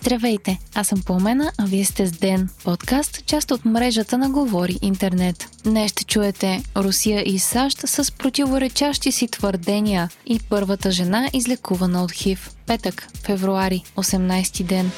Здравейте, аз съм Пламена, а вие сте с Ден, подкаст, част от мрежата на Говори Интернет. Днес ще чуете Русия и САЩ с противоречащи си твърдения и първата жена излекувана от ХИВ. Петък, февруари, 18 ден.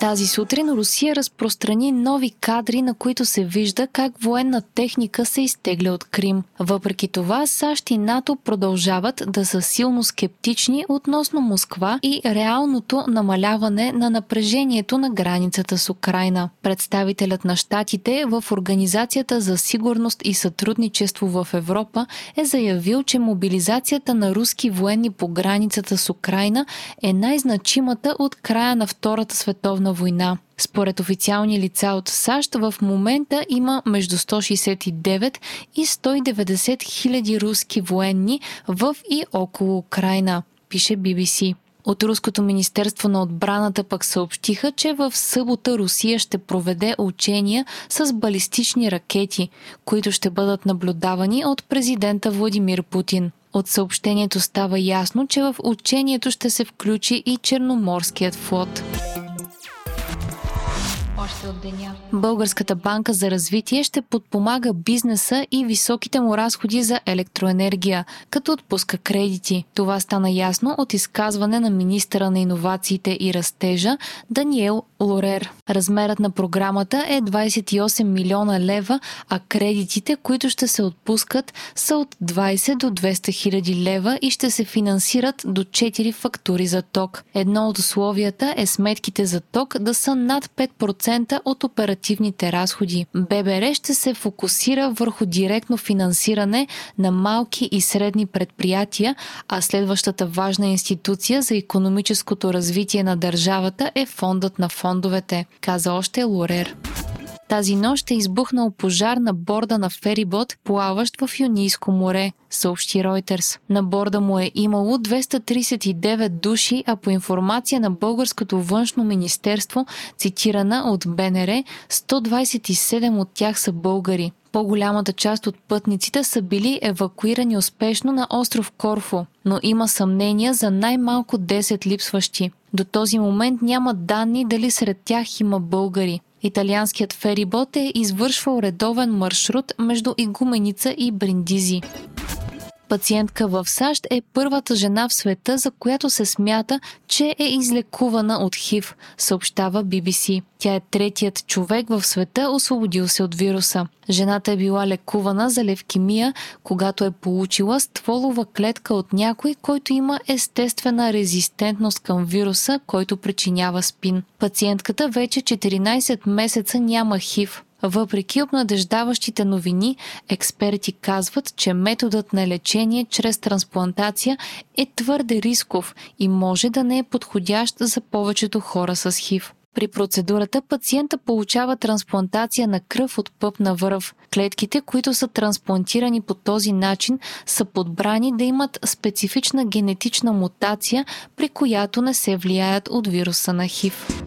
Тази сутрин Русия разпространи нови кадри, на които се вижда как военна техника се изтегля от Крим. Въпреки това, САЩ и НАТО продължават да са силно скептични относно Москва и реалното намаляване на напрежението на границата с Украина. Представителят на щатите в Организацията за сигурност и сътрудничество в Европа е заявил, че мобилизацията на руски военни по границата с Украина е най-значимата от края на Втората световна световна война. Според официални лица от САЩ в момента има между 169 и 190 хиляди руски военни в и около Украина, пише BBC. От Руското министерство на отбраната пък съобщиха, че в събота Русия ще проведе учения с балистични ракети, които ще бъдат наблюдавани от президента Владимир Путин. От съобщението става ясно, че в учението ще се включи и Черноморският флот още от деня. Българската банка за развитие ще подпомага бизнеса и високите му разходи за електроенергия, като отпуска кредити. Това стана ясно от изказване на министъра на иновациите и растежа Даниел Лорер. Размерът на програмата е 28 милиона лева, а кредитите, които ще се отпускат, са от 20 до 200 хиляди лева и ще се финансират до 4 фактури за ток. Едно от условията е сметките за ток да са над 5% 10% от оперативните разходи. ББР ще се фокусира върху директно финансиране на малки и средни предприятия, а следващата важна институция за економическото развитие на държавата е фондът на фондовете, каза още Лорер. Тази нощ е избухнал пожар на борда на ферибот, плаващ в Юнийско море, съобщи Reuters. На борда му е имало 239 души, а по информация на Българското външно министерство, цитирана от БНР, 127 от тях са българи. По-голямата част от пътниците са били евакуирани успешно на остров Корфо, но има съмнения за най-малко 10 липсващи. До този момент няма данни дали сред тях има българи. Италианският ферибот е извършвал редовен маршрут между Игуменица и Бриндизи. Пациентка в САЩ е първата жена в света, за която се смята, че е излекувана от ХИВ, съобщава BBC. Тя е третият човек в света, освободил се от вируса. Жената е била лекувана за левкемия, когато е получила стволова клетка от някой, който има естествена резистентност към вируса, който причинява спин. Пациентката вече 14 месеца няма ХИВ. Въпреки обнадеждаващите новини, експерти казват, че методът на лечение чрез трансплантация е твърде рисков и може да не е подходящ за повечето хора с ХИВ. При процедурата пациента получава трансплантация на кръв от пъпна връв. Клетките, които са трансплантирани по този начин, са подбрани да имат специфична генетична мутация, при която не се влияят от вируса на ХИВ.